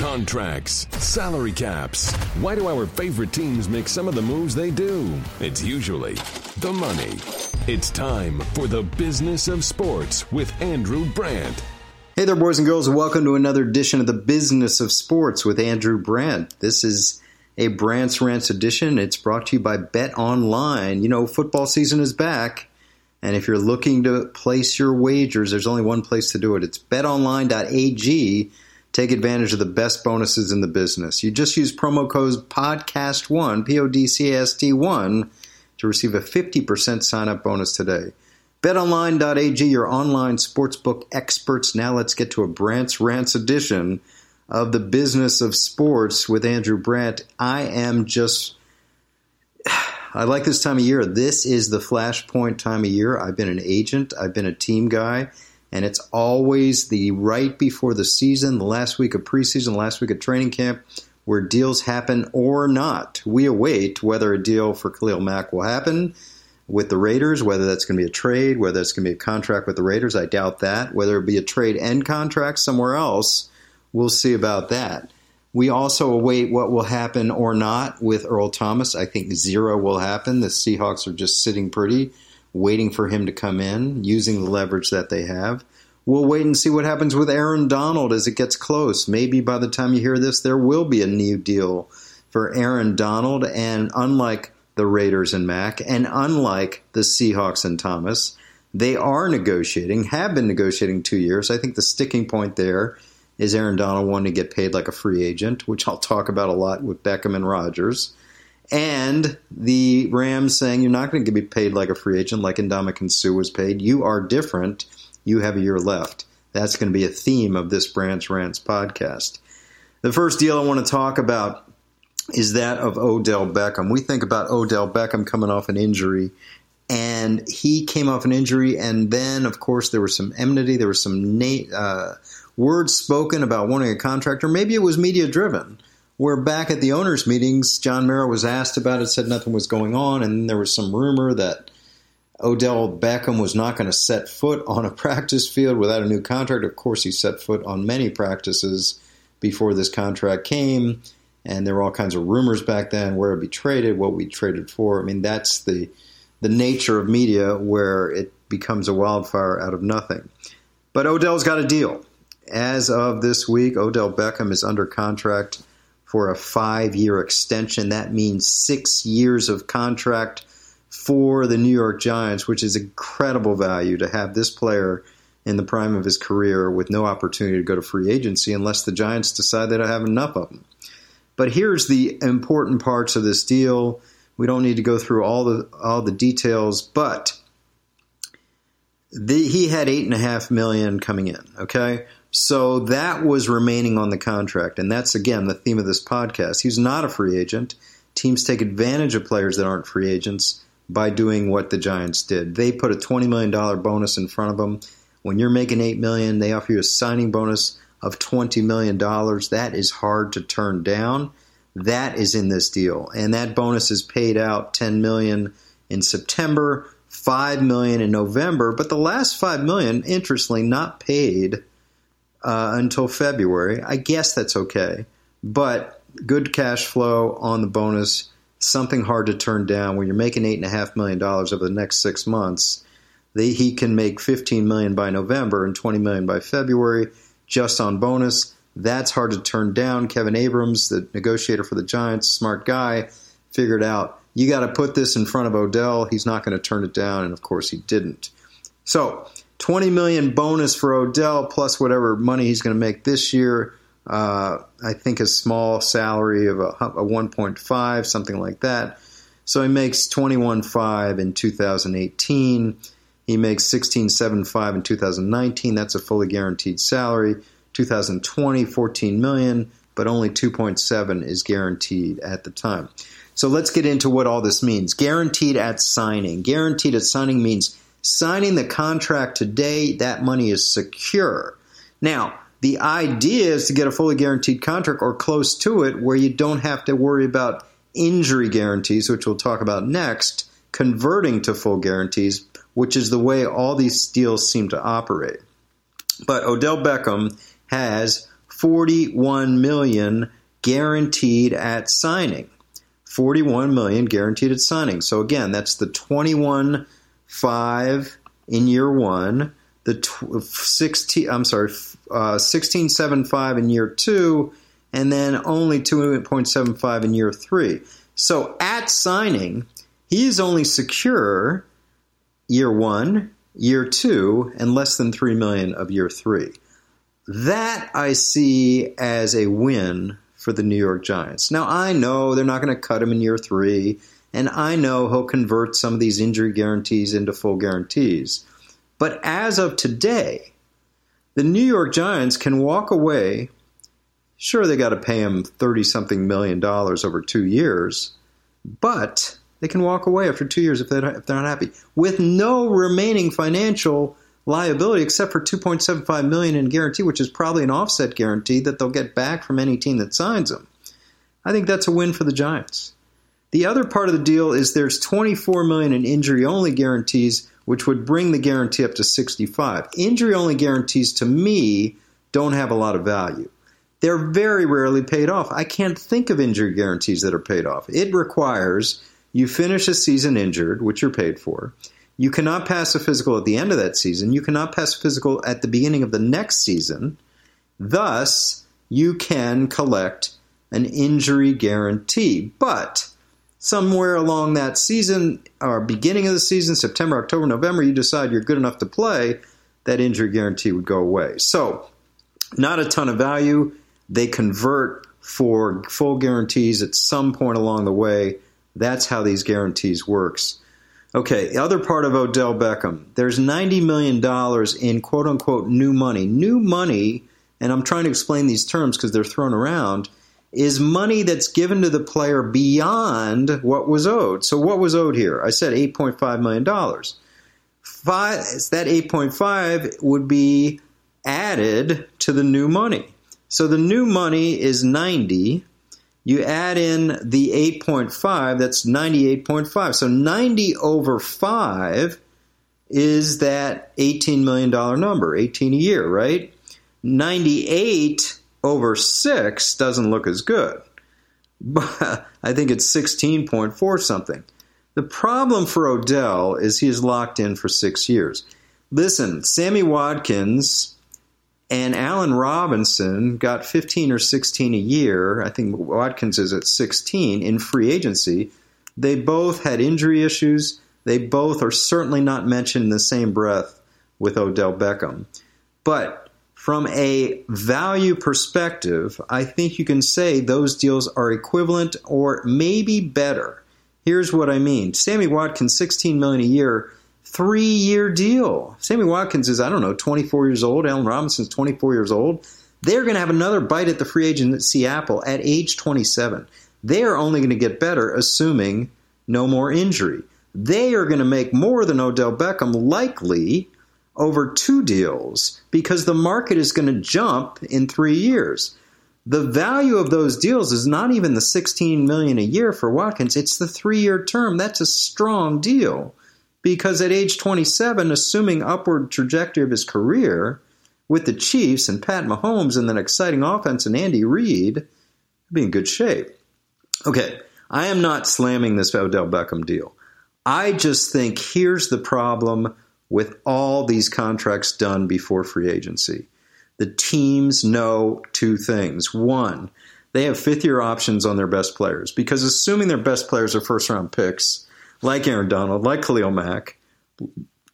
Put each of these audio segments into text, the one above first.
Contracts, salary caps. Why do our favorite teams make some of the moves they do? It's usually the money. It's time for the business of sports with Andrew Brandt. Hey there, boys and girls, and welcome to another edition of the Business of Sports with Andrew Brandt. This is a Brandt's Rants edition. It's brought to you by Bet Online. You know, football season is back, and if you're looking to place your wagers, there's only one place to do it. It's betonline.ag Take advantage of the best bonuses in the business. You just use promo code PODCAST1, P O D C A S T 1, to receive a 50% sign up bonus today. BetOnline.ag, your online sportsbook experts. Now let's get to a Brandt's Rants edition of the business of sports with Andrew Brandt. I am just. I like this time of year. This is the flashpoint time of year. I've been an agent, I've been a team guy and it's always the right before the season, the last week of preseason, the last week of training camp, where deals happen or not. We await whether a deal for Khalil Mack will happen with the Raiders, whether that's going to be a trade, whether it's going to be a contract with the Raiders. I doubt that. Whether it be a trade and contract somewhere else, we'll see about that. We also await what will happen or not with Earl Thomas. I think zero will happen. The Seahawks are just sitting pretty waiting for him to come in, using the leverage that they have. We'll wait and see what happens with Aaron Donald as it gets close. Maybe by the time you hear this, there will be a new deal for Aaron Donald. And unlike the Raiders and Mack, and unlike the Seahawks and Thomas, they are negotiating, have been negotiating two years. I think the sticking point there is Aaron Donald wanting to get paid like a free agent, which I'll talk about a lot with Beckham and Rodgers and the Rams saying you're not going to be paid like a free agent, like Ndamukong Suh was paid. You are different. You have a year left. That's going to be a theme of this Brandt's Rants podcast. The first deal I want to talk about is that of Odell Beckham. We think about Odell Beckham coming off an injury, and he came off an injury, and then, of course, there was some enmity, there was some uh, words spoken about wanting a contract, or maybe it was media driven where back at the owners' meetings, John Mara was asked about it, said nothing was going on, and there was some rumor that Odell Beckham was not going to set foot on a practice field without a new contract. Of course, he set foot on many practices before this contract came, and there were all kinds of rumors back then where it'd be traded, what we traded for. I mean, that's the the nature of media where it becomes a wildfire out of nothing. But Odell's got a deal. As of this week, Odell Beckham is under contract for a five year extension. That means six years of contract for the New York Giants, which is incredible value to have this player in the prime of his career with no opportunity to go to free agency unless the Giants decide they don't have enough of him. But here's the important parts of this deal. We don't need to go through all the all the details, but the, he had eight and a half million coming in. Okay, so that was remaining on the contract. And that's, again, the theme of this podcast. He's not a free agent. Teams take advantage of players that aren't free agents by doing what the Giants did. They put a $20 million bonus in front of them. When you're making 8 million, they offer you a signing bonus of $20 million. That is hard to turn down. That is in this deal. And that bonus is paid out 10 million in September, 5 million in November. But the last 5 million, interestingly, not paid uh, until February. I guess that's okay, but good cash flow on the bonus. Something hard to turn down when you're making eight and a half million dollars over the next six months. They, he can make 15 million by November and 20 million by February just on bonus. That's hard to turn down. Kevin Abrams, the negotiator for the Giants, smart guy, figured out you got to put this in front of Odell. He's not going to turn it down, and of course he didn't. So 20 million bonus for Odell plus whatever money he's going to make this year. Uh, I think a small salary of a, a 1.5, something like that. So he makes 21.5 in 2018. He makes 16.75 in 2019. That's a fully guaranteed salary. 2020, 14 million, but only 2.7 is guaranteed at the time. So let's get into what all this means. Guaranteed at signing. Guaranteed at signing means signing the contract today, that money is secure. Now, the idea is to get a fully guaranteed contract or close to it where you don't have to worry about injury guarantees, which we'll talk about next, converting to full guarantees, which is the way all these deals seem to operate. But Odell Beckham has 41 million guaranteed at signing. 41 million guaranteed at signing. So again, that's the 21 5 in year 1, the tw- 16 I'm sorry, uh 16.75 in year 2 and then only 2.75 in year 3. So at signing, he is only secure year 1, year 2 and less than 3 million of year 3. That I see as a win for the New York Giants. Now, I know they're not going to cut him in year three, and I know he'll convert some of these injury guarantees into full guarantees. But as of today, the New York Giants can walk away. Sure, they got to pay him 30 something million dollars over two years, but they can walk away after two years if they're, if they're not happy with no remaining financial liability except for 2.75 million in guarantee, which is probably an offset guarantee that they'll get back from any team that signs them. I think that's a win for the Giants. The other part of the deal is there's 24 million in injury only guarantees, which would bring the guarantee up to 65. Injury only guarantees to me don't have a lot of value. They're very rarely paid off. I can't think of injury guarantees that are paid off. It requires you finish a season injured, which you're paid for. You cannot pass a physical at the end of that season. You cannot pass a physical at the beginning of the next season. Thus, you can collect an injury guarantee. But somewhere along that season or beginning of the season, September, October, November, you decide you're good enough to play, that injury guarantee would go away. So, not a ton of value. They convert for full guarantees at some point along the way. That's how these guarantees works. Okay, the other part of Odell Beckham. There's $90 million in quote unquote new money. New money, and I'm trying to explain these terms because they're thrown around, is money that's given to the player beyond what was owed. So, what was owed here? I said $8.5 million. Five, that 8.5 would be added to the new money. So the new money is 90 you add in the 8.5, that's 98.5. So 90 over 5 is that $18 million number, 18 a year, right? 98 over 6 doesn't look as good. But I think it's 16.4 something. The problem for Odell is he is locked in for six years. Listen, Sammy Watkins and Allen Robinson got 15 or 16 a year. I think Watkins is at 16 in free agency. They both had injury issues. They both are certainly not mentioned in the same breath with Odell Beckham. But from a value perspective, I think you can say those deals are equivalent or maybe better. Here's what I mean. Sammy Watkins, 16 million a year three year deal. Sammy Watkins is, I don't know, 24 years old. Allen Robinson's 24 years old. They're going to have another bite at the free agency apple at age 27. They are only going to get better, assuming no more injury. They are going to make more than Odell Beckham, likely over two deals, because the market is going to jump in three years. The value of those deals is not even the 16 million a year for Watkins; it's the three-year term. That's a strong deal because at age 27, assuming upward trajectory of his career with the Chiefs and Pat Mahomes and an exciting offense and Andy Reid, be in good shape. Okay, I am not slamming this Odell Beckham deal. I just think here's the problem with all these contracts done before free agency. The teams know two things. One, they have fifth year options on their best players because assuming their best players are first round picks, like Aaron Donald, like Khalil Mack,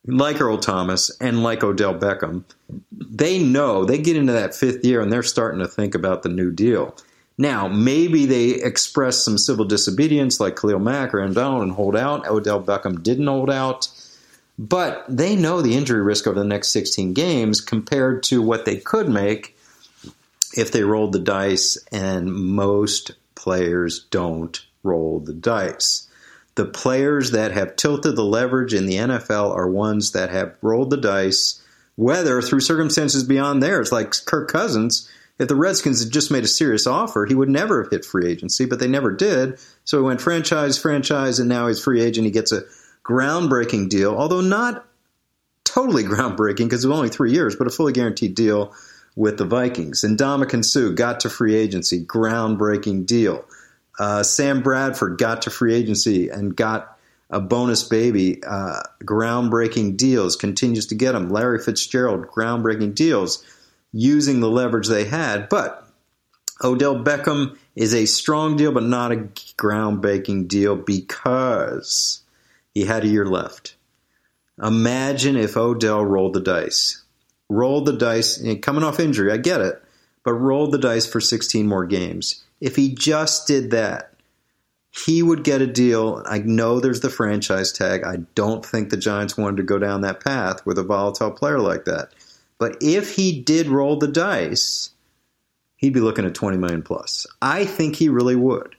like Earl Thomas, and like Odell Beckham, they know they get into that fifth year and they're starting to think about the new deal. Now, maybe they express some civil disobedience like Khalil Mack or Aaron Donald and hold out. Odell Beckham didn't hold out. But they know the injury risk over the next 16 games compared to what they could make if they rolled the dice, and most players don't roll the dice the players that have tilted the leverage in the NFL are ones that have rolled the dice, whether through circumstances beyond theirs, like Kirk Cousins. If the Redskins had just made a serious offer, he would never have hit free agency, but they never did. So he went franchise, franchise, and now he's free agent. He gets a groundbreaking deal, although not totally groundbreaking because it's only three years, but a fully guaranteed deal with the Vikings. And Ndamukong Suh got to free agency, groundbreaking deal. Uh, Sam Bradford got to free agency and got a bonus baby, uh, groundbreaking deals, continues to get them. Larry Fitzgerald, groundbreaking deals using the leverage they had. But Odell Beckham is a strong deal, but not a groundbreaking deal because he had a year left. Imagine if Odell rolled the dice. Rolled the dice, eh, coming off injury, I get it, but rolled the dice for 16 more games. If he just did that, he would get a deal. I know there's the franchise tag. I don't think the Giants wanted to go down that path with a volatile player like that. But if he did roll the dice, he'd be looking at 20 million plus. I think he really would.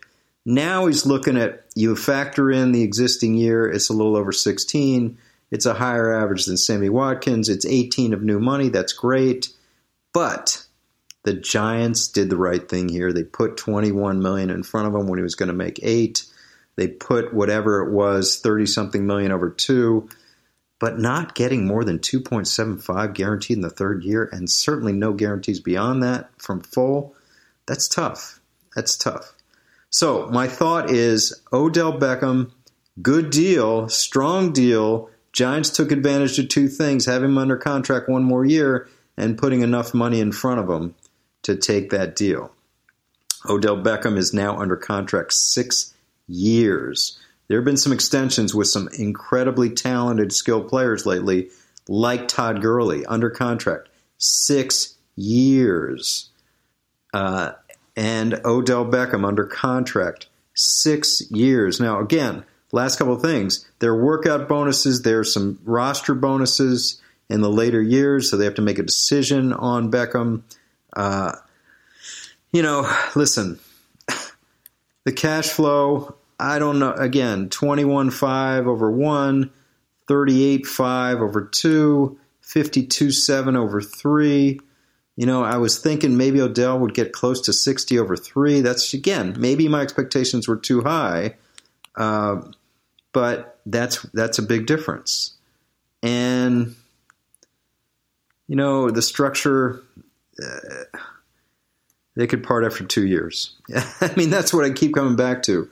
Now he's looking at you factor in the existing year, it's a little over 16. It's a higher average than Sammy Watkins. It's 18 of new money. That's great. But the Giants did the right thing here. They put 21 million in front of him when he was going to make 8. They put whatever it was, 30 something million over 2, but not getting more than 2.75 guaranteed in the third year and certainly no guarantees beyond that from full. That's tough. That's tough. So, my thought is Odell Beckham, good deal, strong deal. Giants took advantage of two things having him under contract one more year and putting enough money in front of him to take that deal. Odell Beckham is now under contract six years. There have been some extensions with some incredibly talented, skilled players lately, like Todd Gurley, under contract six years. Uh, and Odell Beckham under contract six years. Now, again, last couple of things. There are workout bonuses, there are some roster bonuses in the later years, so they have to make a decision on Beckham. Uh, you know, listen, the cash flow, I don't know. Again, 21 5 over 1, 38 5 over 2, 52 7 over 3. You know, I was thinking maybe Odell would get close to 60 over 3. That's, again, maybe my expectations were too high. Uh, but that's that's a big difference. And you know, the structure, uh, they could part after two years. I mean, that's what I keep coming back to.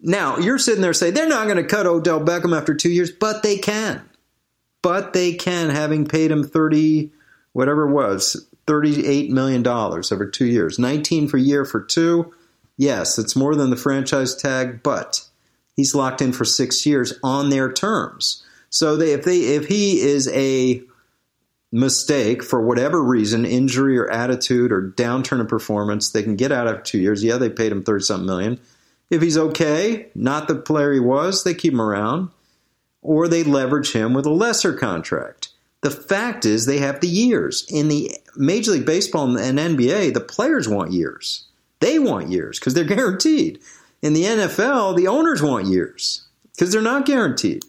Now, you're sitting there saying they're not going to cut Odell Beckham after two years, but they can. But they can, having paid him 30, whatever it was, $38 million over two years. 19 for year for two. Yes, it's more than the franchise tag, but he's locked in for six years on their terms. So they, if they if he is a mistake for whatever reason, injury or attitude or downturn in performance, they can get out after two years. Yeah, they paid him thirty something million. If he's okay, not the player he was, they keep him around, or they leverage him with a lesser contract. The fact is, they have the years. In the Major League Baseball and NBA, the players want years. They want years because they're guaranteed. In the NFL, the owners want years because they're not guaranteed.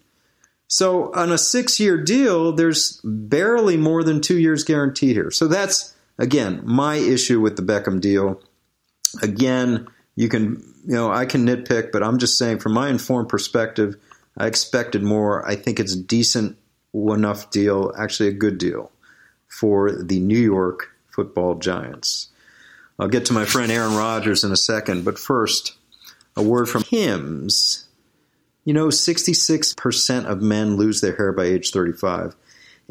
So on a six year deal, there's barely more than two years guaranteed here. So that's, again, my issue with the Beckham deal. Again, you can, you know, I can nitpick, but I'm just saying from my informed perspective, I expected more. I think it's decent enough deal, actually a good deal for the New York football giants. I'll get to my friend Aaron Rodgers in a second, but first, a word from Hims you know, 66% of men lose their hair by age 35.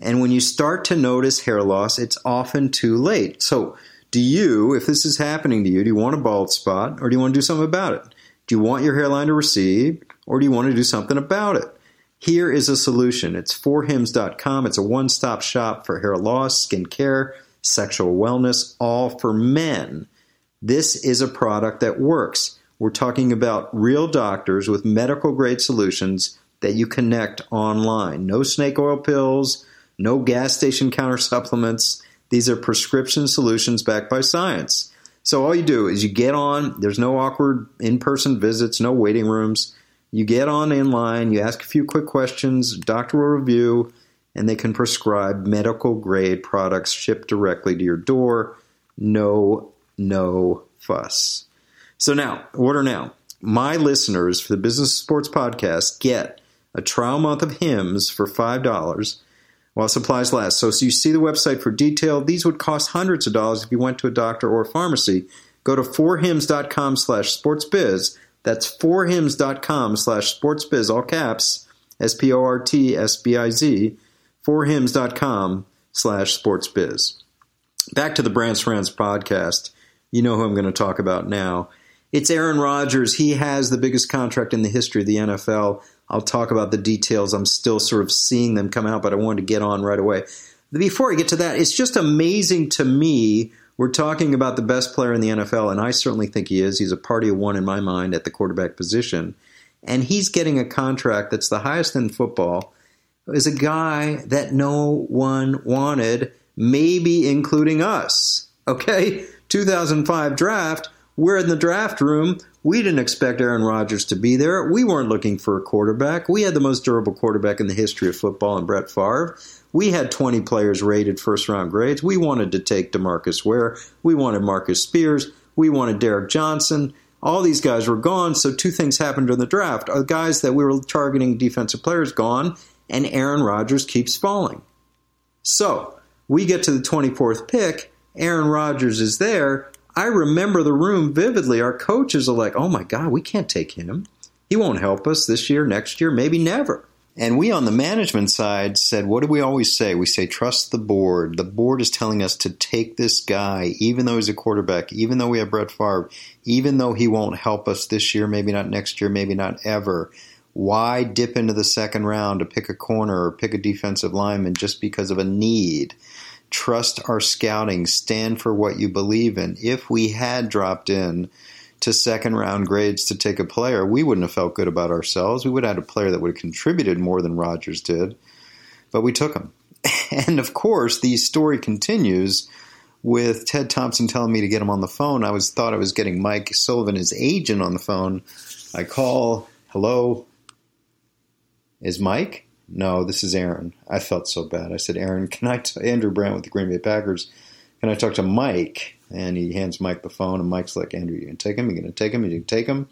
And when you start to notice hair loss, it's often too late. So, do you, if this is happening to you, do you want a bald spot or do you want to do something about it? Do you want your hairline to recede or do you want to do something about it? Here is a solution. It's forhims.com. It's a one stop shop for hair loss, skin care, sexual wellness, all for men. This is a product that works. We're talking about real doctors with medical grade solutions that you connect online. No snake oil pills, no gas station counter supplements. These are prescription solutions backed by science. So all you do is you get on, there's no awkward in person visits, no waiting rooms. You get on in line, you ask a few quick questions, doctor will review, and they can prescribe medical grade products shipped directly to your door. No, no fuss. So now, order now. My listeners for the Business Sports Podcast get a trial month of Hims for $5. while supplies last. So, so you see the website for detail. These would cost hundreds of dollars if you went to a doctor or a pharmacy. Go to forhims.com slash sportsbiz. That's forhims.com slash sportsbiz, all caps, S-P-O-R-T-S-B-I-Z, forhims.com slash sportsbiz. Back to the Brandts Rants podcast. You know who I'm going to talk about now. It's Aaron Rodgers. He has the biggest contract in the history of the NFL. I'll talk about the details. I'm still sort of seeing them come out, but I wanted to get on right away. Before I get to that, it's just amazing to me. We're talking about the best player in the NFL, and I certainly think he is. He's a party of one in my mind at the quarterback position. And he's getting a contract that's the highest in football. Is a guy that no one wanted, maybe including us. Okay? 2005 draft we're in the draft room. We didn't expect Aaron Rodgers to be there. We weren't looking for a quarterback. We had the most durable quarterback in the history of football in Brett Favre. We had 20 players rated first round grades. We wanted to take Demarcus Ware. We wanted Marcus Spears. We wanted Derrick Johnson. All these guys were gone. So two things happened during the draft. Our guys that we were targeting defensive players gone, and Aaron Rodgers keeps falling. So we get to the 24th pick. Aaron Rodgers is there. I remember the room vividly. Our coaches are like, oh my God, we can't take him. He won't help us this year, next year, maybe never. And we on the management side said, what do we always say? We say, trust the board. The board is telling us to take this guy, even though he's a quarterback, even though we have Brett Favre, even though he won't help us this year, maybe not next year, maybe not ever. Why dip into the second round to pick a corner or pick a defensive lineman just because of a need? trust our scouting, stand for what you believe in. If we had dropped in to second round grades to take a player, we wouldn't have felt good about ourselves. We would have had a player that would have contributed more than Rodgers did, but we took him. And of course, the story continues with Ted Thompson telling me to get him on the phone. I was thought I was getting Mike Sullivan, his agent, on the phone. I call, hello, is Mike? No, this is Aaron. I felt so bad. I said, Aaron, can I, t- Andrew Brandt with the Green Bay Packers, can I talk to Mike? And he hands Mike the phone, and Mike's like, Andrew, you going to take him? You going to take him? You going to take him?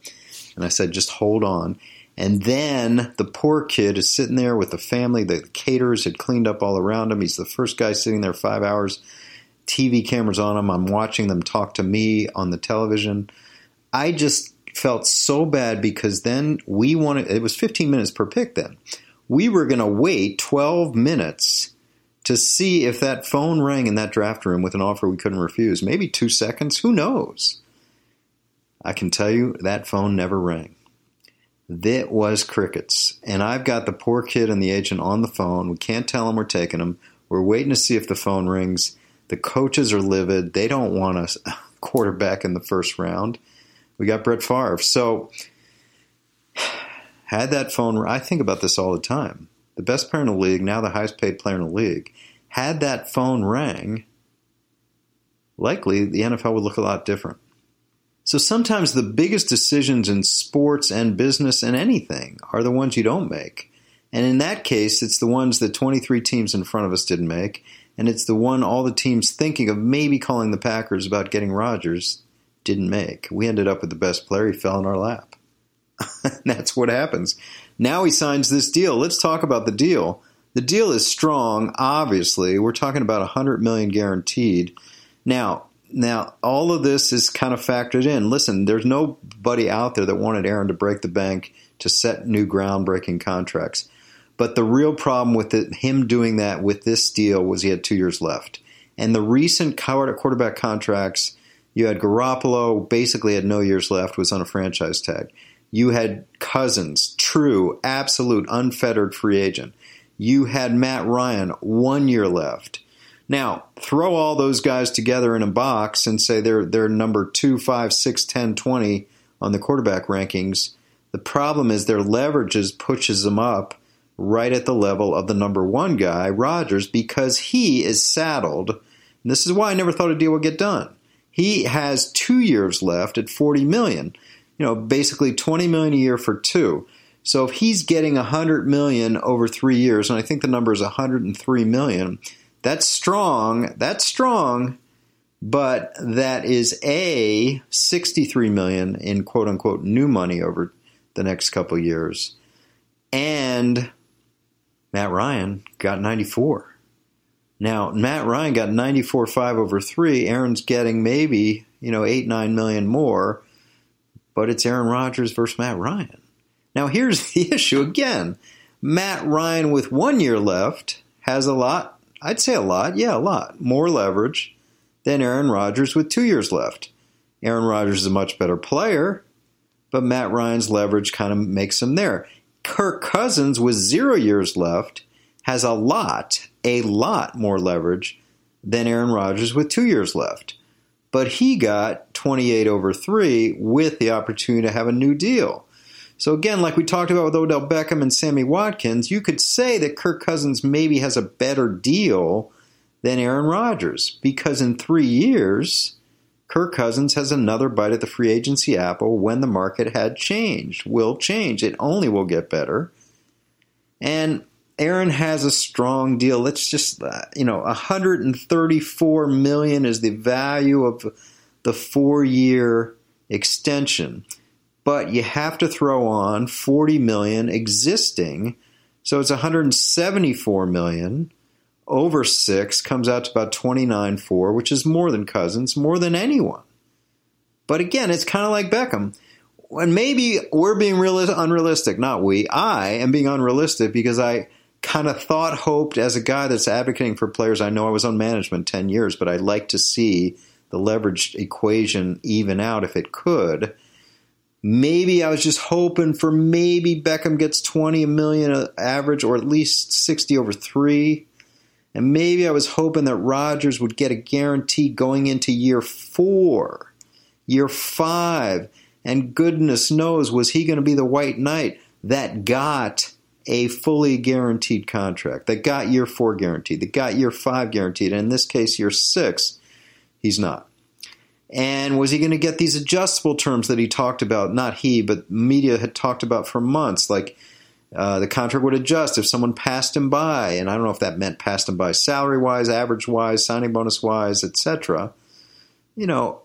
And I said, just hold on. And then the poor kid is sitting there with the family. The caterers had cleaned up all around him. He's the first guy sitting there five hours. TV cameras on him. I'm watching them talk to me on the television. I just felt so bad because then we wanted, it was 15 minutes per pick then we were going to wait 12 minutes to see if that phone rang in that draft room with an offer we couldn't refuse. Maybe two seconds, who knows? I can tell you that phone never rang. That was crickets. And I've got the poor kid and the agent on the phone. We can't tell them we're taking them. We're waiting to see if the phone rings. The coaches are livid. They don't want a quarterback in the first round. We got Brett Favre. So had that phone, I think about this all the time. The best player in the league, now the highest paid player in the league, had that phone rang, likely the NFL would look a lot different. So sometimes the biggest decisions in sports and business and anything are the ones you don't make. And in that case, it's the ones that 23 teams in front of us didn't make. And it's the one all the teams thinking of maybe calling the Packers about getting Rodgers didn't make. We ended up with the best player. He fell in our lap. That's what happens. Now he signs this deal. Let's talk about the deal. The deal is strong, obviously. We're talking about 100 million guaranteed. Now, now all of this is kind of factored in. Listen, there's nobody out there that wanted Aaron to break the bank to set new groundbreaking contracts. But the real problem with it, him doing that with this deal was he had two years left. And the recent quarterback contracts, you had Garoppolo, basically had no years left, was on a franchise tag. You had Cousins, true, absolute, unfettered free agent. You had Matt Ryan, one year left. Now, throw all those guys together in a box and say they're they're number 2, 5, 6, 10, 20 on the quarterback rankings. The problem is their leverages pushes them up right at the level of the number one guy, Rodgers, because he is saddled. And this is why I never thought a deal would get done. He has two years left at 40 million you know, basically 20 million a year for two. So if he's getting 100 million over 3 years and I think the number is 103 million, that's strong. That's strong, but that is a 63 million in quote unquote new money over the next couple years. And Matt Ryan got 94. Now, Matt Ryan got 94.5 over 3. Aaron's getting maybe, you know, 8, 9 million more, but it's Aaron Rodgers versus Matt Ryan. Now, here's the issue again. Matt Ryan with one year left has a lot, I'd say a lot, yeah, a lot, more leverage than Aaron Rodgers with two years left. Aaron Rodgers is a much better player, but Matt Ryan's leverage kind of makes him there. Kirk Cousins with zero years left has a lot, a lot more leverage than Aaron Rodgers with two years left. But he got 28 over 3 with the opportunity to have a new deal. So again, like we talked about with Odell Beckham and Sammy Watkins, you could say that Kirk Cousins maybe has a better deal than Aaron Rodgers because in three years, Kirk Cousins has another bite at the free agency apple when the market had changed, will change. It only will get better. And Aaron has a strong deal. Let's just, uh, you know, 134 million is the value of the four-year extension, but you have to throw on 40 million existing, so it's 174 million over six comes out to about 29.4, which is more than Cousins, more than anyone. But again, it's kind of like Beckham and maybe we're being real unrealistic, not we. I am being unrealistic because I kind of thought, hoped as a guy that's advocating for players. I know I was on management 10 years, but I'd like to see the leverage equation even out if it could. Maybe I was just hoping for maybe Beckham gets 20 million average or at least 60 over three. And maybe I was hoping that Rodgers would get a guarantee going into year four, year five. And goodness knows, was he going to be the white knight that got a fully guaranteed contract, that got year four guaranteed, that got year five guaranteed, and in this case, year six, he's not. And was he going to get these adjustable terms that he talked about? Not he, but media had talked about for months. Like uh, the contract would adjust if someone passed him by, and I don't know if that meant passed him by salary wise, average wise, signing bonus wise, etc. You know,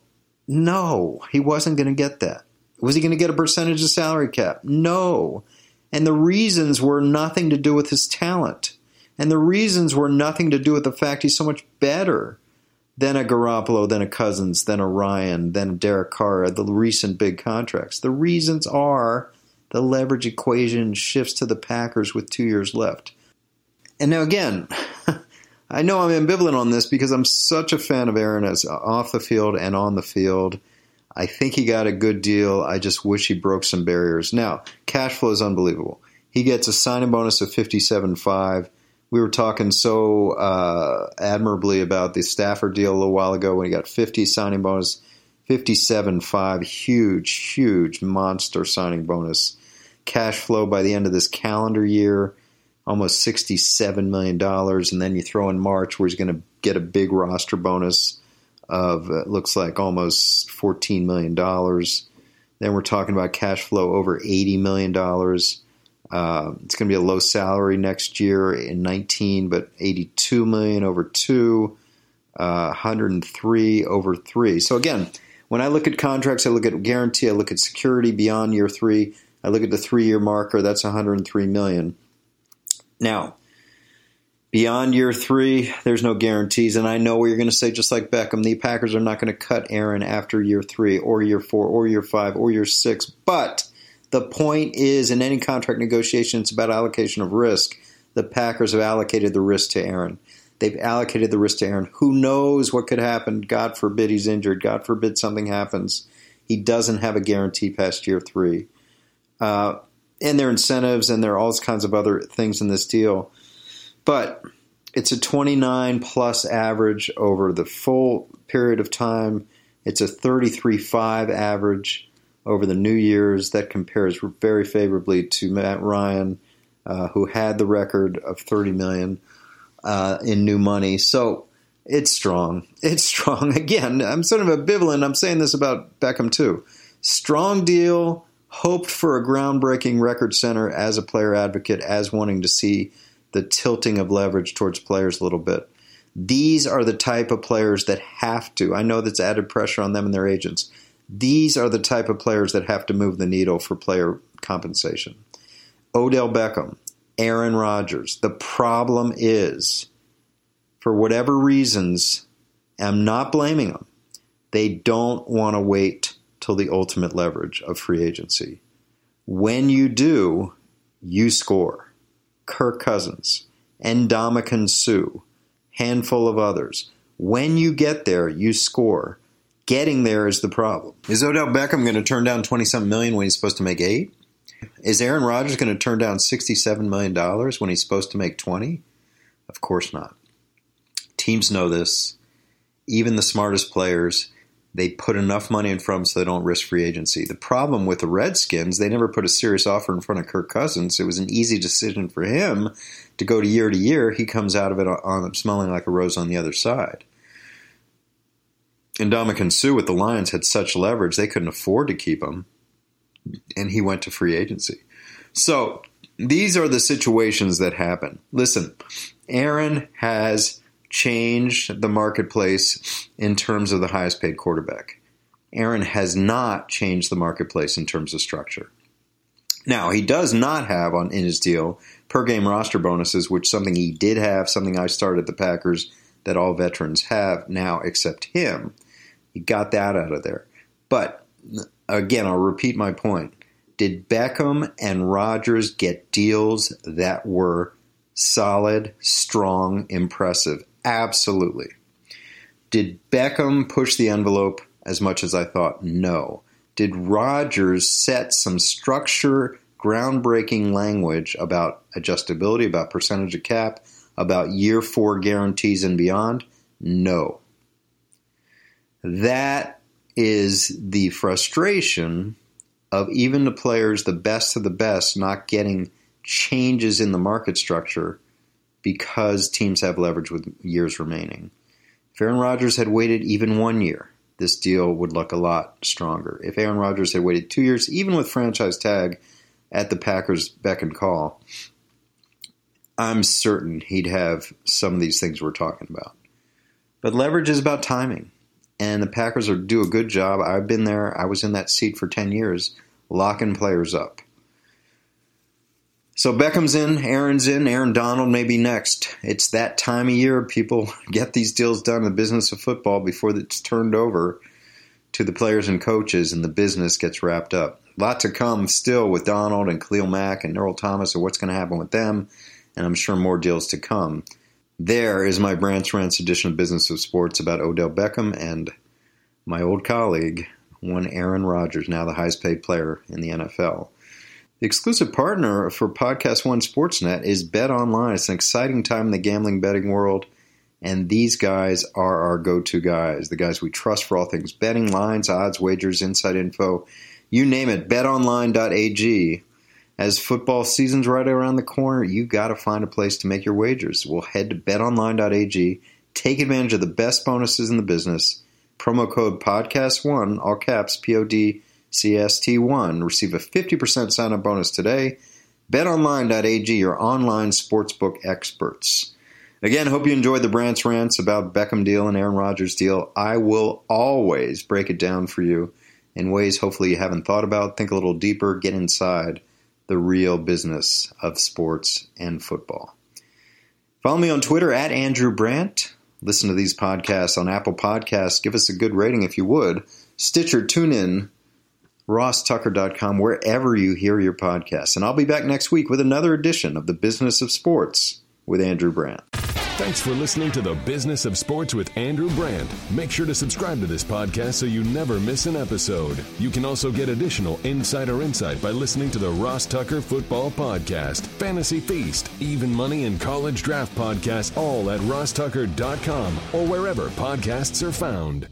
no, he wasn't going to get that. Was he going to get a percentage of salary cap? No. And the reasons were nothing to do with his talent. And the reasons were nothing to do with the fact he's so much better than a Garoppolo, than a Cousins, than a Ryan, than a Derek Carr, the recent big contracts. The reasons are the leverage equation shifts to the Packers with two years left. And now, again, I know I'm ambivalent on this because I'm such a fan of Aaron as off the field and on the field. I think he got a good deal. I just wish he broke some barriers. Now, cash flow is unbelievable. He gets a signing bonus of 57.5. We were talking so uh, admirably about the Stafford deal a little while ago when he got 50 signing bonus, 57.5, huge, huge monster signing bonus. Cash flow by the end of this calendar year, almost $67 million. And then you throw in March where he's going to get a big roster bonus of it looks like almost $14 million. Then we're talking about cash flow over $80 million. Uh, it's going to be a low salary next year in 19, but 82 million over two, uh, 103 over three. So again, when I look at contracts, I look at guarantee, I look at security beyond year three, I look at the three-year marker. That's 103 million. Now, Beyond year three, there's no guarantees. And I know what you're going to say, just like Beckham, the Packers are not going to cut Aaron after year three or year four or year five or year six. But the point is, in any contract negotiation, it's about allocation of risk. The Packers have allocated the risk to Aaron. They've allocated the risk to Aaron. Who knows what could happen? God forbid he's injured. God forbid something happens. He doesn't have a guarantee past year three. Uh, and there are incentives and there are all kinds of other things in this deal. But it's a 29 plus average over the full period of time. It's a 33.5 average over the New Year's. That compares very favorably to Matt Ryan, uh, who had the record of 30 million uh, in new money. So it's strong. It's strong. Again, I'm sort of ambivalent. I'm saying this about Beckham too. Strong deal. Hoped for a groundbreaking record center as a player advocate, as wanting to see the tilting of leverage towards players a little bit. These are the type of players that have to. I know that's added pressure on them and their agents. These are the type of players that have to move the needle for player compensation. Odell Beckham, Aaron Rodgers. The problem is, for whatever reasons, I'm not blaming them. They don't want to wait till the ultimate leverage of free agency. When you do, you score. Kirk Cousins, Ndamukong Suh, handful of others. When you get there, you score. Getting there is the problem. Is Odell Beckham going to turn down 20 something million when he's supposed to make eight? Is Aaron Rodgers going to turn down $67 million when he's supposed to make 20? Of course not. Teams know this. Even the smartest players, they put enough money in front of them so they don't risk free agency. The problem with the Redskins, they never put a serious offer in front of Kirk Cousins. It was an easy decision for him to go to year to year. He comes out of it on smelling like a rose on the other side. Ndamukong Suh with the Lions had such leverage they couldn't afford to keep him, and he went to free agency. So these are the situations that happen. Listen, Aaron has changed the marketplace in terms of the highest paid quarterback. Aaron has not changed the marketplace in terms of structure. Now, he does not have on in his deal per game roster bonuses, which something he did have, something I started the Packers that all veterans have now except him. He got that out of there. But again, I'll repeat my point. Did Beckham and Rodgers get deals that were solid, strong, impressive? Absolutely. Did Beckham push the envelope as much as I thought? No. Did Rodgers set some structure, groundbreaking language about adjustability, about percentage of cap, about year four guarantees and beyond? No. That is the frustration of even the players, the best of the best, not getting changes in the market structure because teams have leverage with years remaining. If Aaron Rodgers had waited even one year, this deal would look a lot stronger. If Aaron Rodgers had waited two years, even with franchise tag at the Packers' beck and call, I'm certain he'd have some of these things we're talking about. But leverage is about timing and the Packers are do a good job. I've been there. I was in that seat for 10 years, locking players up. So Beckham's in, Aaron's in, Aaron Donald may be next. It's that time of year people get these deals done in the business of football before it's turned over to the players and coaches and the business gets wrapped up. A lot to come still with Donald and Khalil Mack and Earl Thomas and what's going to happen with them, and I'm sure more deals to come. There is my Brandt's Rants edition of Business of Sports about Odell Beckham and my old colleague, one Aaron Rodgers, now the highest paid player in the NFL. The exclusive partner for Podcast One Sportsnet is Bet Online. It's an exciting time in the gambling betting world, and these guys are our go to guys, the guys we trust for all things betting, lines, odds, wagers, inside info. You name it, betonline.ag as football season's right around the corner, you got to find a place to make your wagers. We'll head to betonline.ag, take advantage of the best bonuses in the business. Promo code podcast1, all caps, P O D C S T 1. Receive a 50% sign up bonus today. BetOnline.ag, your online sportsbook experts. Again, hope you enjoyed the Brandt's rants about Beckham deal and Aaron Rodgers deal. I will always break it down for you in ways hopefully you haven't thought about. Think a little deeper, get inside the real business of sports and football. Follow me on Twitter at Andrew Brandt. Listen to these podcasts on Apple Podcasts. Give us a good rating if you would. Stitcher, TuneIn, rosstucker.com, wherever you hear your podcasts. And I'll be back next week with another edition of The Business of Sports with Andrew Brandt. Thanks for listening to the Business of Sports with Andrew Brandt. Make sure to subscribe to this podcast so you never miss an episode. You can also get additional insider insight by listening to the Ross Tucker Football Podcast, Fantasy Feast, Even Money, and College Draft Podcast, all at rosstucker.com or wherever podcasts are found.